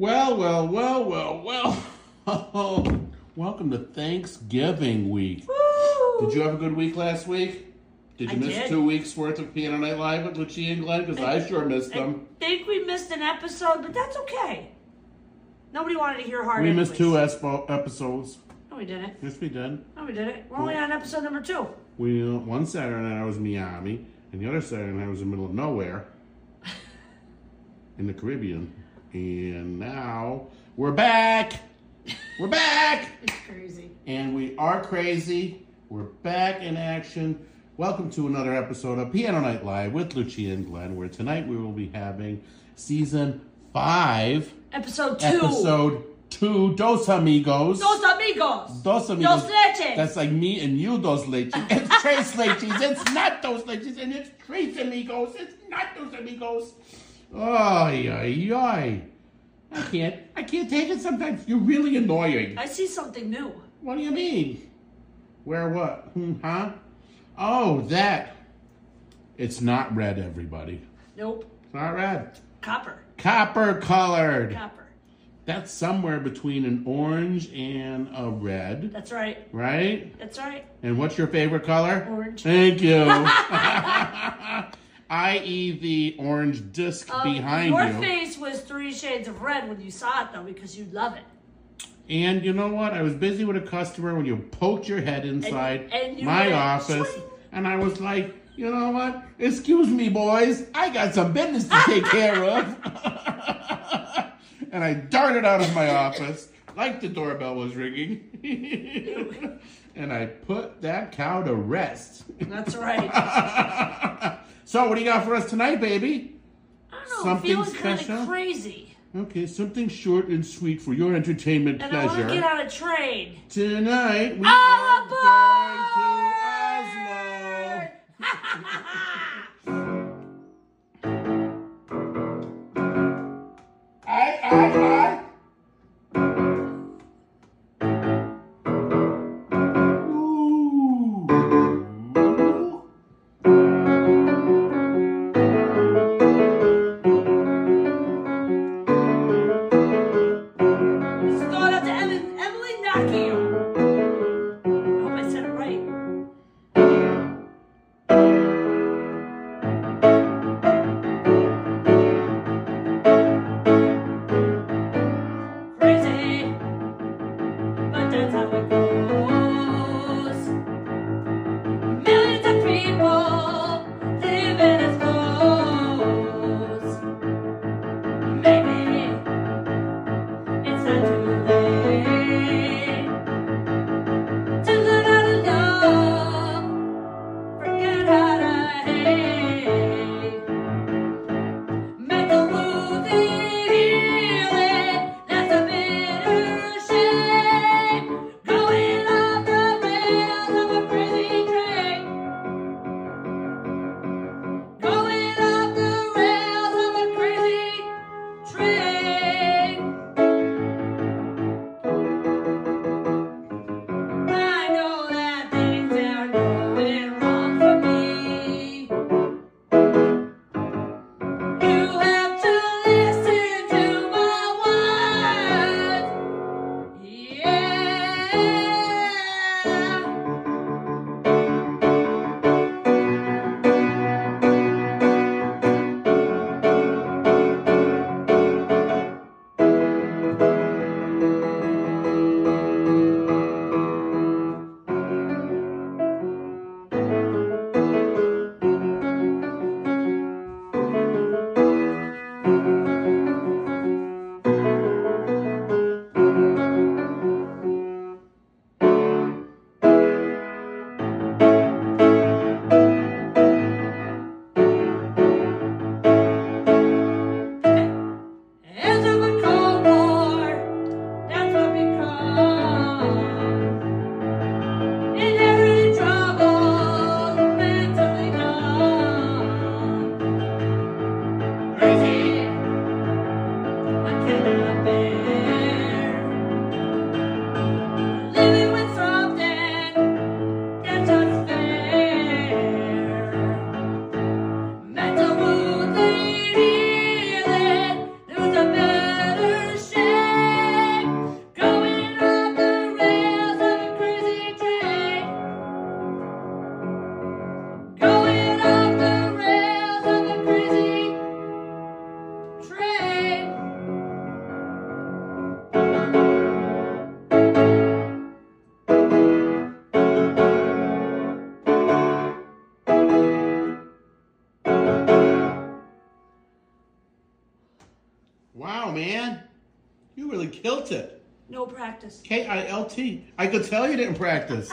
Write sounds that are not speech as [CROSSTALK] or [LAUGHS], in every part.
Well, well, well, well, well. [LAUGHS] Welcome to Thanksgiving week. Did you have a good week last week? Did you I miss did. two weeks worth of Piano Night Live with Lucia and Glenn? Because I sure missed them. I think we missed an episode, but that's okay. Nobody wanted to hear hard. We missed two episodes. No, we didn't. Yes, we did. No, we didn't. We're only on episode number two. We uh, one Saturday night I was in Miami, and the other Saturday night I was in the middle of nowhere [LAUGHS] in the Caribbean. And now we're back. We're back. [LAUGHS] It's crazy. and we are crazy. We're back in action. Welcome to another episode of Piano Night Live with Lucia and Glenn, where tonight we will be having season five, Episode two. episode two, Dos Amigos. Dos amigos. Dos Amigos. Dos leches. That's like me and you, Dos Leches. It's Tres Leches. It's not Dos Leches, and it's Tres Amigos. It's not Dos Amigos. Ay, ay, ay. I can't, I can't take it sometimes. You're really annoying. I see something new. What do you mean? Where what? Hmm, huh? Oh, that. It's not red, everybody. Nope. It's not red. Copper. Copper colored. Copper. That's somewhere between an orange and a red, That's right. right? That's right. And what's your favorite color? Orange. Thank you. [LAUGHS] [LAUGHS] I.e., the orange disc Um, behind your you. face was three shades of red when you saw it, though, because you love it. And you know what? I was busy with a customer when you poked your head inside and you my office, "Swing." and I was like, you know what? Excuse me, boys. I got some business to take care of. [LAUGHS] and I darted out of my office like the doorbell was ringing. [LAUGHS] and I put that cow to rest. That's right. [LAUGHS] so, what do you got for us tonight, baby? I don't know. Something I'm feeling kind special? of crazy. Okay, something short and sweet for your entertainment And I want pleasure. to get on a train. Tonight we Aboard! are going to Oslo. [LAUGHS] practice. K I L T. I could tell you didn't practice.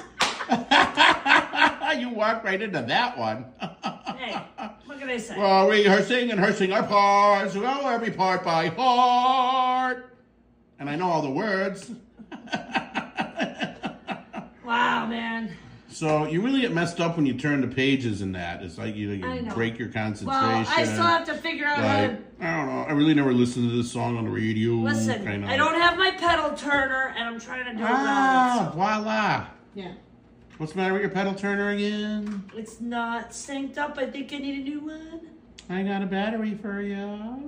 [LAUGHS] you walked right into that one. [LAUGHS] Hey, what can I say? well, rehearsing and rehearsing our parts. We know every part by heart. And I know all the words. [LAUGHS] wow, man. So you really get messed up when you turn the pages in that. It's like you, I you know. break your concentration. Well, I still have to figure out how to. like, I don't know. I really never listened to this song on the radio. Listen, kind of. I don't have my pedal turner, and I'm trying to do Ah, it. voila. Yeah. What's the matter with your pedal turner again? It's not synced up. I think I need a new one. I got a battery for you.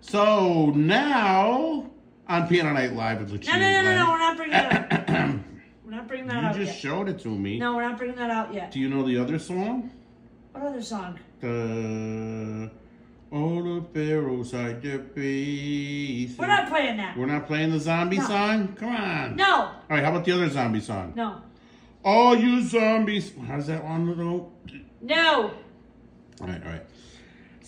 So now on Piano Night Live with Lucia. No, no, no, no, no. We're not bringing that up. [CLEARS THROAT] We're not bringing that you out just yet. showed it to me. No, we're not bringing that out yet. Do you know the other song? What other song? The All the Pharaohs their face. We're not playing that. We're not playing the zombie No. song? Come on. No, All right, how about the other zombie song? no, All you zombies. How's that one go? no. All right, all right.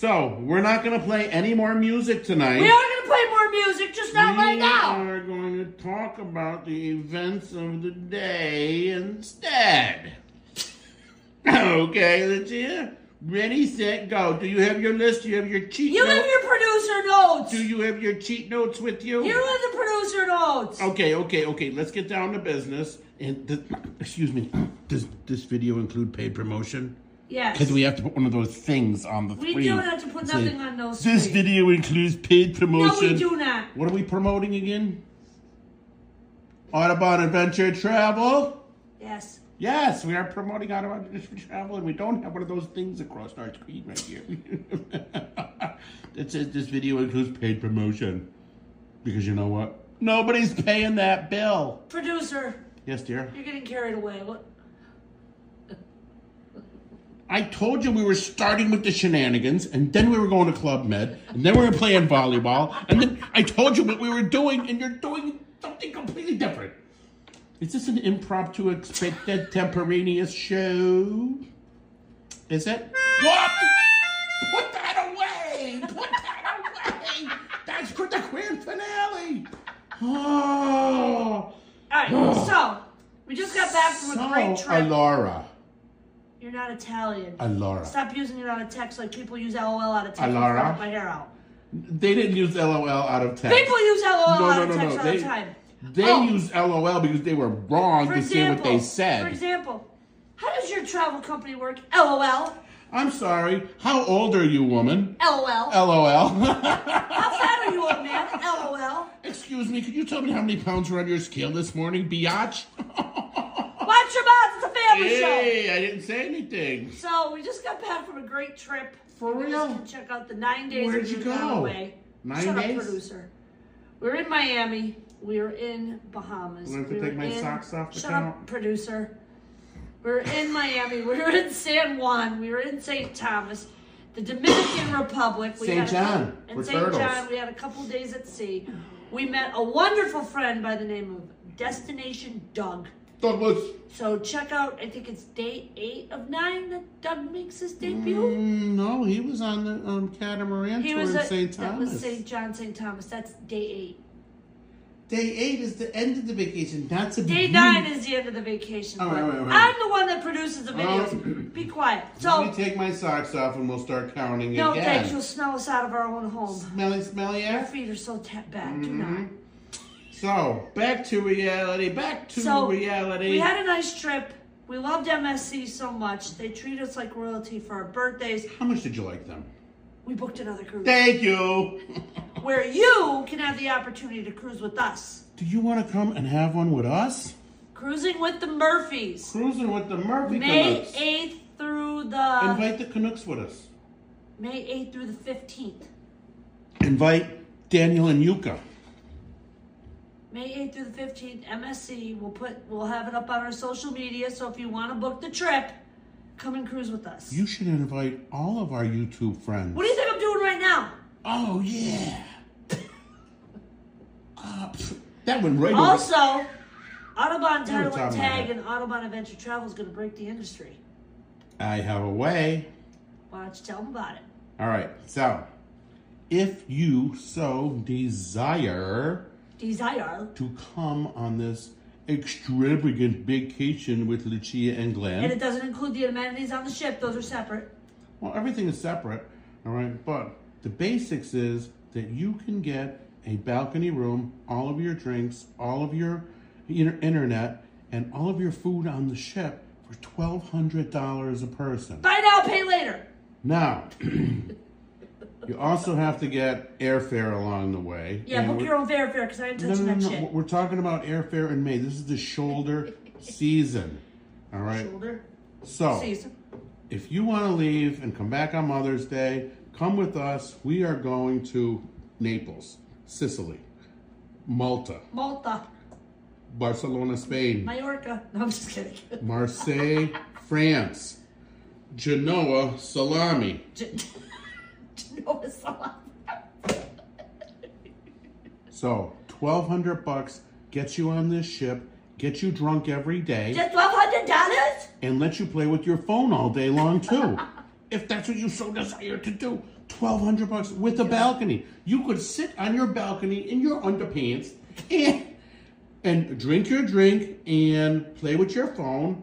So, we're not going to play any more music tonight. We are gonna play more music, just not right now. We are going to talk about the events of the day instead. [LAUGHS] okay, let's hear. Ready, set, go. Do you have your list? Do you have your cheat You notes? have your producer notes. Do you have your cheat notes with you? You have the producer notes. Okay, okay, okay. Let's get down to business. And th- excuse me, does this video include paid promotion? Yes. Because we have to put one of those things on the We screen. don't have to put Say, nothing on those This screens." video includes paid promotion. No, we do not. What are we promoting again? Audubon Adventure Travel? Yes. Yes, we are promoting Audubon Adventure Travel, and we don't have one of those things across our screen right here. [LAUGHS] it says this video includes paid promotion. Because you know what? Nobody's paying that bill. Producer, Yes, dear. you're getting carried away. What? I told you we were starting with the shenanigans, and then we were going to Club Med, and then we were playing volleyball, and then I told you what we were doing, and you're doing something completely different. Is this an impromptu, expected, temporaneous show? Is it? What? Put that away! Put that away! That's for the grand finale! Oh! All right. So we just got back from a [SIGHS] great So, trip. Alora. You're not Italian. Alora. Stop using it on a text like people use LOL out of text. Allora? My hair out. They didn't use LOL out of text. People use LOL No, out no, of no, text all They, the time. they Oh. used LOL because they were wrong For to say what example, they said. for example, how does your travel company work? LOL. I'm sorry. How old are you, woman? LOL. LOL. [LAUGHS] How fat are you, old man? LOL. Excuse me, could you tell me how many pounds were on your scale this morning, biatch? [LAUGHS] Watch your mouth. Family show. hey, I didn't say anything. So we just got back from a great trip. For real? Check out the nine days Where'd you go? away. Nine Shut days? up, producer. We're in Miami. We were in Bahamas. Do I have to we take my in, socks off Shut up, producer. We were in Miami. We [LAUGHS] were in San Juan. We were in St. Thomas, the Dominican Republic. We St. John, In St. John, we had a couple days at sea. We met a wonderful friend by the name of Destination Doug. Douglas. So check out. I think it's day eight of nine that Doug makes his debut. Mm, no, he was on the um, catamaran He tour was in St. that was St. John, St. Thomas. That's day eight. Day eight is the end of the vacation, That's a Day nine is the end of the vacation. Wait, wait. I'm the one that produces the videos. [CLEARS THROAT] Be quiet. So Let me take my socks off and we'll start counting no, again. thanks. You'll smell us out of our own home. Smelly, smelly Our ass. feet are so ta- bad. Mm-hmm. Do not. So, back to reality. Back to So reality. we had a nice trip. We loved MSC so much. They treat us like royalty for our birthdays. How much did you like them? We booked another cruise Thank you. [LAUGHS] where you can have the opportunity to cruise with us. Do you want to come and have one with us? Cruising with the Murphys. Cruising with the Murphy May Canucks. 8th through the Invite the Canucks with us. May 8th through the 15th. Invite Daniel and Yuka. May 8th through the 15th, MSC. We'll put we'll have it up on our social media. So if you want to book the trip, come and cruise with us. You should invite all of our YouTube friends. what do you think I'm doing right now? Oh, yeah. [LAUGHS] Uh, pff, that went right over. Also, Audubon Title and Tag and Audubon Adventure Travel is going to break the industry. I have a way. Why don't you tell them about it? All right, so if you so desire Desire. to come on this extravagant vacation with Lucia and Glenn. And it doesn't include the amenities on the ship, those are separate. Well, everything is separate, all right? But the basics is that you can get a balcony room, all of your drinks, all of your inter- internet, and all of your food on the ship for $1,200 a person. Buy now, pay later. Now, [CLEARS THROAT] you also have to get airfare along the way. Yeah, and book we're- your own fare fare because I ain't no, touching no, no, that no. shit. We're talking about airfare in May. This is the shoulder [LAUGHS] season. All right. Shoulder So, season. if you want to leave and come back on Mother's Day, come with us. We are going to Naples, Sicily, Malta, Malta, Barcelona, Spain, Mallorca. No, I'm just kidding. Marseille, [LAUGHS] France, Genoa, Salami. Genova salami. [LAUGHS] So, 1200 bucks gets you on this ship, gets you drunk every day, Just twelve hundred dollars? and lets you play with your phone all day long too. [LAUGHS] if that's what you so desire to do. 1200 bucks with a balcony. You could sit on your balcony in your underpants and and drink your drink and play with your phone.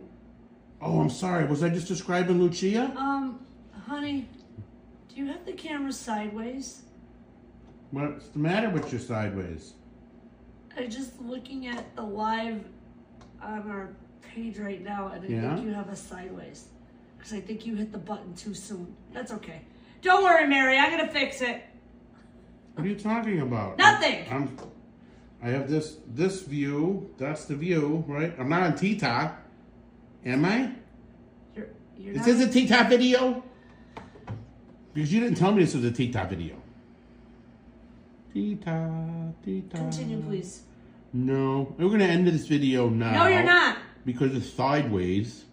Oh, I'm sorry. Was I just describing Lucia? Um, honey, do you have the camera sideways? What's the matter with you sideways? I'm just looking at the live on our page right now, and I Yeah? think you have us sideways. Because I think you hit the button too soon. That's okay. Don't worry, Mary. I'm gonna fix it. What are you talking about? Nothing. I'm, I have this this view. That's the view, right? I'm not on TikTok. Am I? You're, you're Is not. this a TikTok video? Because you didn't tell me this was a TikTok video. TikTok, TikTok. Continue, please. No. We're going to end this video now. No, you're not. Because it's sideways.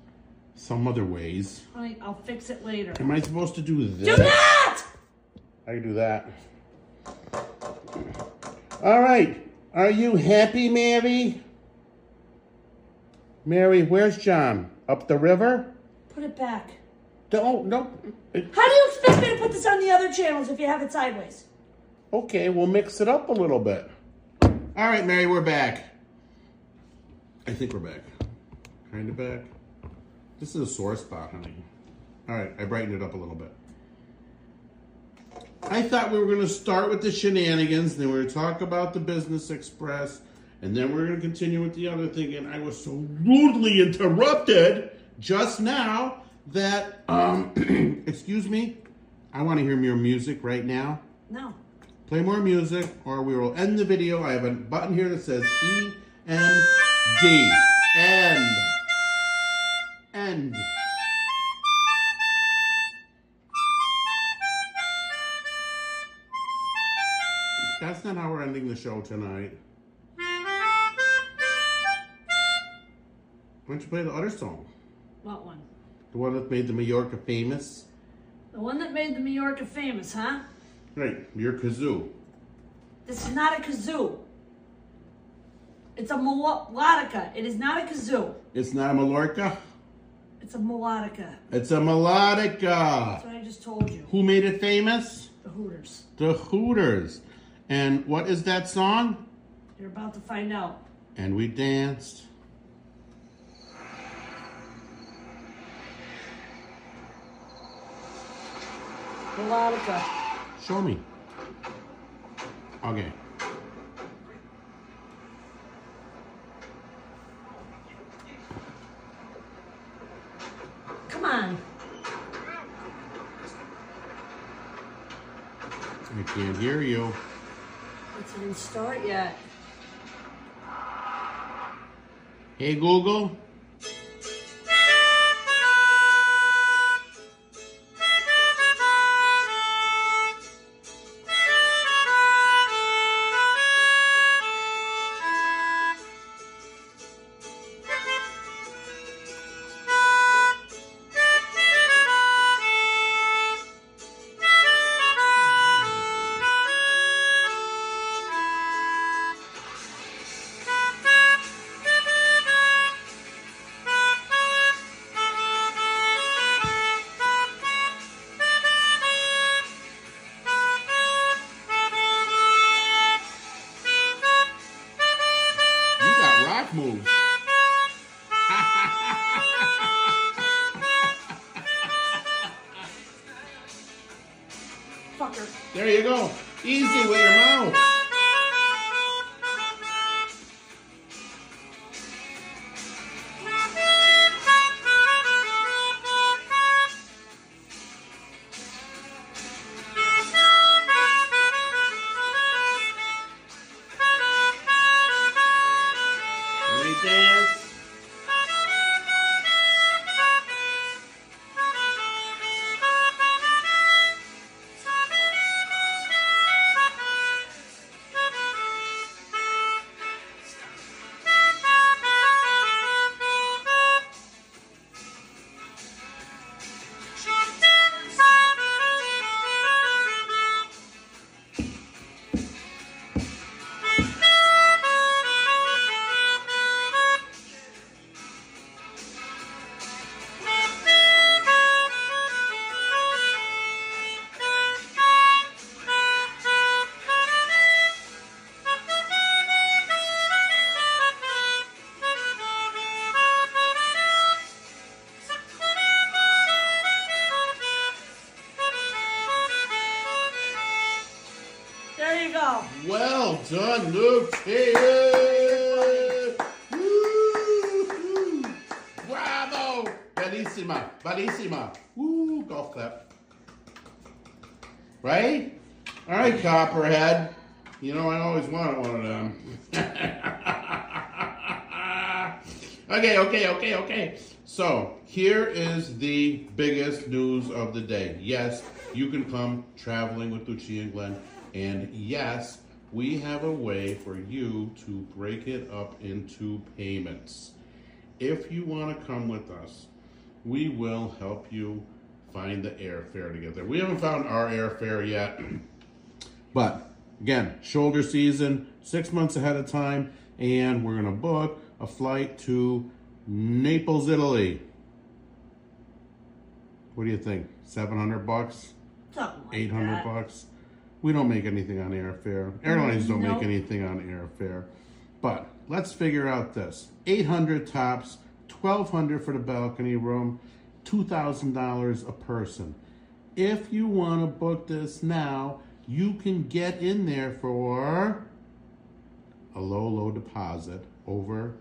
Some other ways. Honey, I'll fix it later. Am I supposed to do this? Do not! I can do that. All right. Are you happy, Mary? Mary, where's John? Up the river? Put it back. Don't, don't. How do you expect me to put this on the other channels if you have it sideways? Okay, we'll mix it up a little bit. All right, Mary, we're back. I think we're back. Kind of back. This is a sore spot, honey. All right, I brightened it up a little bit. I thought we were going to start with the shenanigans, then we are going to talk about the Business Express, and then we are going to continue with the other thing. And I was so rudely interrupted just now that, um, [CLEARS THROAT] excuse me, I want to hear more music right now. No. Play more music, or we will end the video. I have a button here that says E and D. End. End. That's not how we're ending the show tonight. Why don't you play the other song? What one? The one that made the Mallorca famous? The one that made the Mallorca famous, huh? Right, your kazoo. This is not a kazoo. It's a melodica. It is not a kazoo. It's not a Mallorca, It's a melodica. it's a melodica. That's what I just told you. Who made it famous? The Hooters. The Hooters. And what is that song? You're about to find out. And we danced. Show me. Okay. Come on. I can't hear you. It didn't start yet. Hey, Google. Lucia! Woo-hoo. Bravo! Bellissima, bellissima. Woo, golf clap. Right? All right, Copperhead. You know, I always wanted one of them. [LAUGHS] okay, okay, okay, okay. So, here is the biggest news of the day. Yes, you can come traveling with Lucia and Glenn. And yes, we have a way for you to break it up into payments. If you want to come with us, we will help you find the airfare to get there. We haven't found our airfare yet, [CLEARS THROAT] but again, shoulder season, six months ahead of time, and we're going to book a flight to Naples, Italy. What do you think? 700 bucks? Something like 800 that. bucks. We don't make anything on airfare. Airlines don't Nope. make anything on airfare. But let's figure out this. 800 tops, 1200 for the balcony room, $2,000 a person. If you want to book this now, you can get in there for a low, low deposit over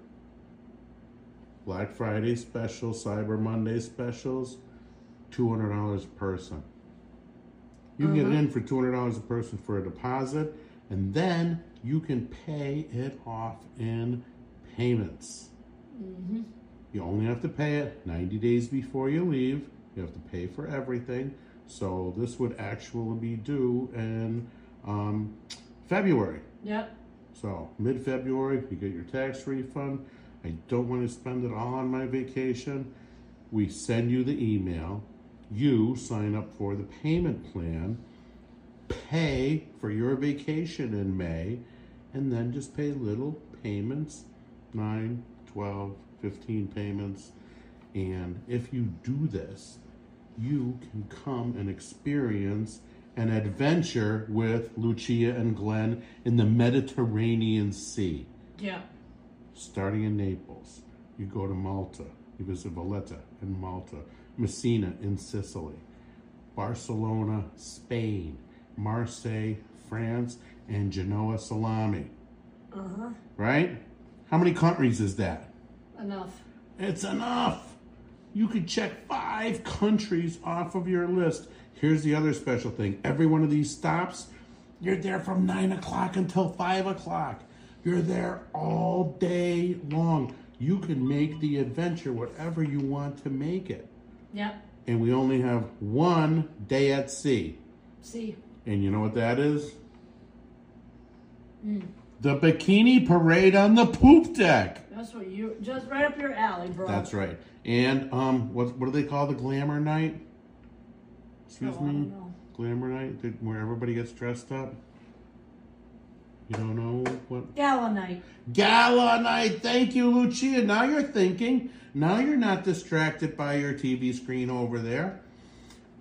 Black Friday special, Cyber Monday specials, $200 a person. You can get it in for two hundred dollars a person for a deposit, and then you can pay it off in payments. You only have to pay it ninety days before you leave. You have to pay for everything. So this would actually be due in um, February. Yep. So mid February, you get your tax refund. I don't want to spend it all on my vacation. We send you the email. You sign up for the payment plan, pay for your vacation in May, and then just pay little payments 9, 12, 15 payments. And if you do this, you can come and experience an adventure with Lucia and Glenn in the Mediterranean Sea. Yep. Starting in Naples, you go to Malta, you visit Valletta in Malta, Messina in Sicily, Barcelona, Spain, Marseille, France, and Genoa Salami. Uh huh. Right? How many countries is that? Enough. It's enough. You could check five countries off of your list. Here's the other special thing every one of these stops, you're there from nine o'clock until five o'clock. You're there all day long. You can make the adventure whatever you want to make it. Yep. And we only have one day at sea. See. And you know what that is? The bikini parade on the poop deck. That's what you just right up your alley, bro. That's right. And um, what what do they call the glamour night? Excuse Oh, me, glamour night, where everybody gets dressed up. You don't know what Gala night. gala night? Thank you, Lucia. Now you're thinking. Now you're not distracted by your TV screen over there.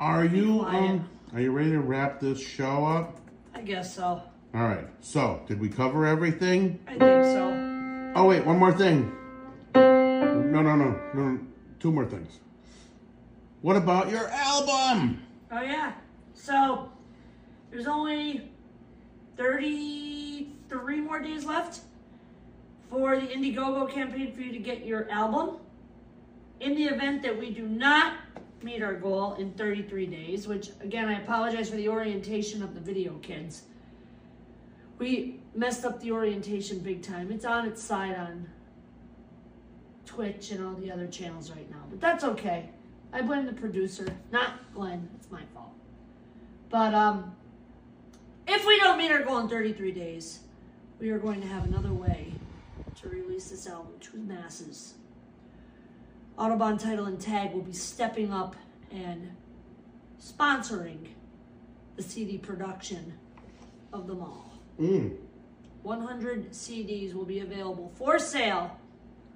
Are you? Um, are you ready to wrap this show up? I guess so. All right. So, did we cover everything? I think so. Oh wait, one more thing. No, no, no, no. Two more things. What about your album? Oh yeah. So There's only 33 more days left for the Indiegogo campaign for you to get your album. In the event that we do not meet our goal in 33 days, which again, I apologize for the orientation of the video, kids. We messed up the orientation big time. It's on its side on Twitch and all the other channels right now, but that's okay. I blame the producer, not Glenn. It's my fault. But um, if we don't meet our goal in 33 days, we are going to have another way to release this album to the masses. Audubon Title and Tag will be stepping up and sponsoring the CD production of them all. Mm. 100 CDs will be available for sale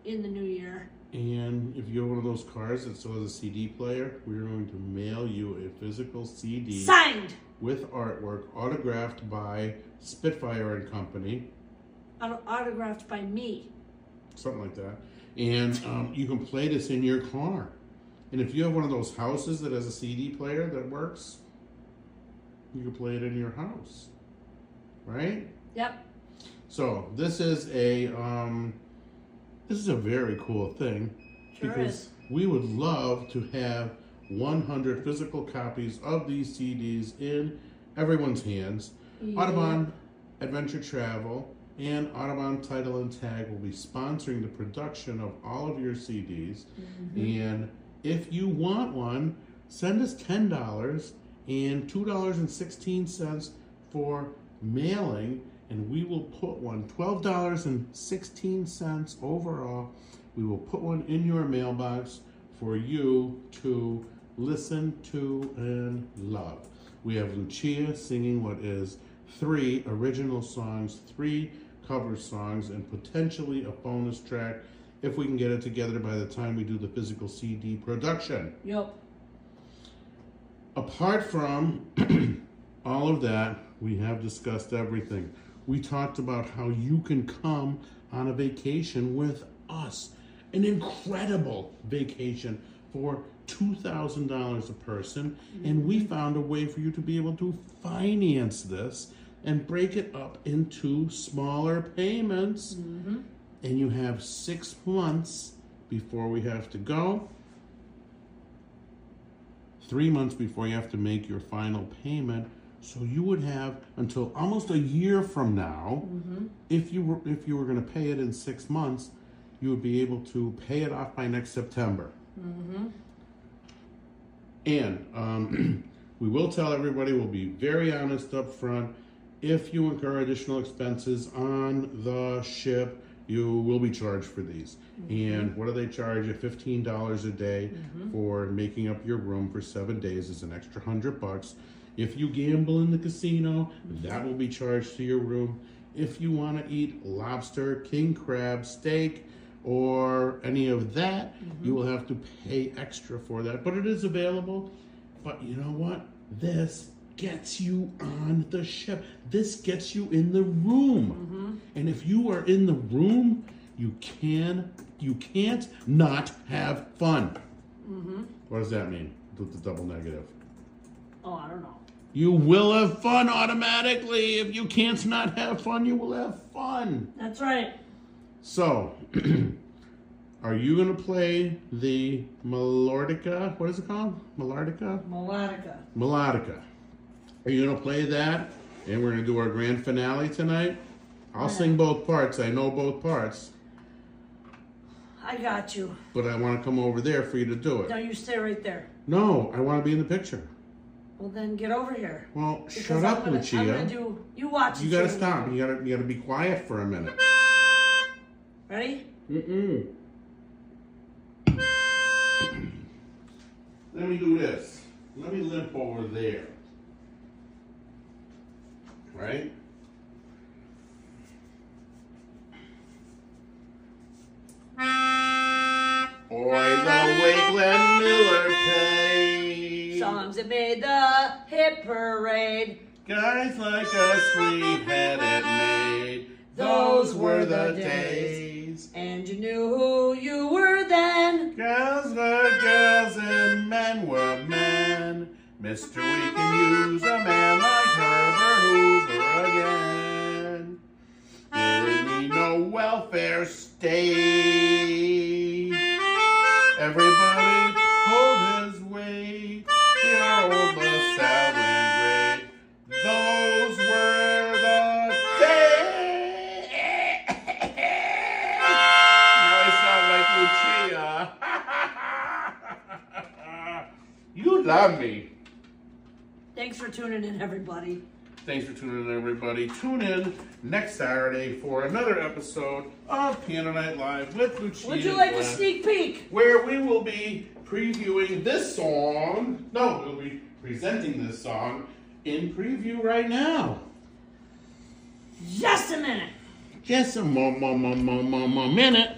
in the new year. And if you have one of those cars that still has a CD player, we're going to mail you a physical CD Signed! With artwork autographed by Spitfire and Company, autographed by me. something like that. And um, you can play this in your car. And if you have one of those houses that has a CD player that works, you can play it in your house. Right? Yep. So this is a um, this is a very cool thing Sure because is. we would love to have 100 physical copies of these CDs in everyone's hands. Yeah. Audubon Adventure Travel and Audubon Title and Tag will be sponsoring the production of all of your CDs. Mm-hmm. And if you want one, send us ten dollars and two dollars and sixteen cents for mailing, and we will put one twelve dollars and sixteen cents overall. We will put one in your mailbox for you to listen to and love. We have Lucia singing what is three original songs, three cover songs, and potentially a bonus track if we can get it together by the time we do the physical CD production. Yep. Apart from [CLEARS THROAT] all of that, we have discussed everything. We talked about how you can come on a vacation with us, an incredible vacation for $2,000 a person, and we found a way for you to be able to finance this and break it up into smaller payments. Mm-hmm. And you have six months before we have to go three months before you have to make your final payment. So you would have until almost a year from now, mm-hmm. if you were if you were going to pay it in six months, you would be able to pay it off by next September. Mm-hmm. And um, [CLEARS THROAT] we will tell everybody. We'll be very honest up front. If you incur additional expenses on the ship, you will be charged for these. Mm-hmm. And what do they charge you? Fifteen dollars a day mm-hmm. for making up your room for seven days is an extra hundred bucks. If you gamble in the casino, that will be charged to your room. If you want to eat lobster, king crab, steak, or any of that, you will have to pay extra for that. But it is available. But you know what? This gets you on the ship. This gets you in the room. And if you are in the room, you can you can't not have fun. Mm-hmm. What does that mean? With the double negative. Oh, I don't know. You will have fun automatically. If you can't not have fun, you will have fun. That's right. So, [CLEARS THROAT] are you going to play the Melodica? What is it called? Melodica? Melodica. Melodica. Are you going to play that? And we're going to do our grand finale tonight? I'll sing both parts. I know both parts. I got you. But I want to come over there for you to do it. It. you stay right there. No, I want to be in the picture. Well, then get over here. Well, Because shut I'm up, gonna, Lucia. I'm gonna do. You watch. You gotta stop. You gotta you gotta be quiet for a minute. Ready? Mm-mm. Let me do this. Let me limp over there. Right? Oi, the way Glenn Miller plays. Songs that made the hit parade. Guys like us, we had it made. Those were the days. And you knew who you were then. Girls were girls and men were men. Mr. We can use a man like Herbert Hoover again. be no welfare state. Love me. Thanks for tuning in, everybody. Thanks for tuning in, everybody. Tune in next Saturday for another episode of Piano Night Live with Lucia. Would you like a sneak peek? Where we will be previewing this song. No, we'll be presenting this song in preview right now. Just a minute. Just a mo mo mo mo mo mo minute.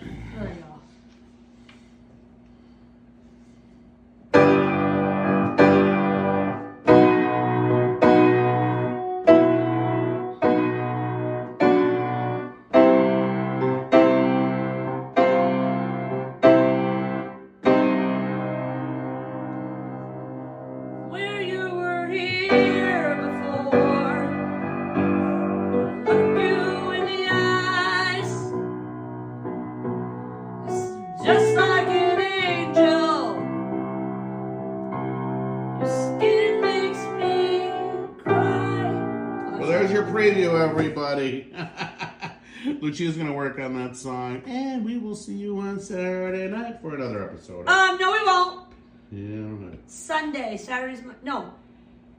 Lucia's gonna work on that song, and we will see you on Saturday night for another episode. Um, no, we won't. yeah, right. Sunday, Saturday's my, no,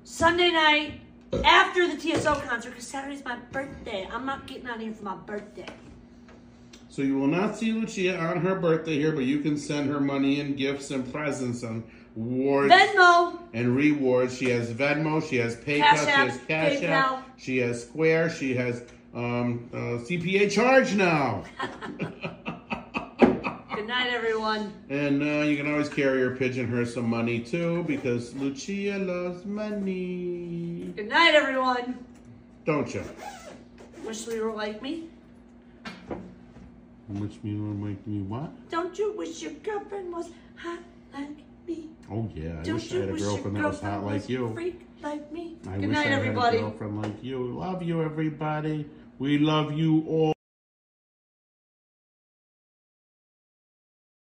Sunday night after the TSO concert because Saturday's my birthday. I'm not getting out of here for my birthday. So you will not see Lucia on her birthday here, but you can send her money and gifts and presents and rewards. Venmo. and rewards. She has Venmo, she has PayPal, Cash she has Cash App, she has Square, she has um, uh, CPA charge now. [LAUGHS] Good night, everyone. and uh, you can always carry or pigeon her some money too, because Lucia loves money. Good night, everyone. Don't you? Wish we were like me. Which me will make me what? Don't you wish your girlfriend was hot like me? Oh yeah, I Don't wish I had a wish girlfriend your that was hot like you. freak like me? I Good wish night, I had a girlfriend like you. Love you, everybody. We love you all.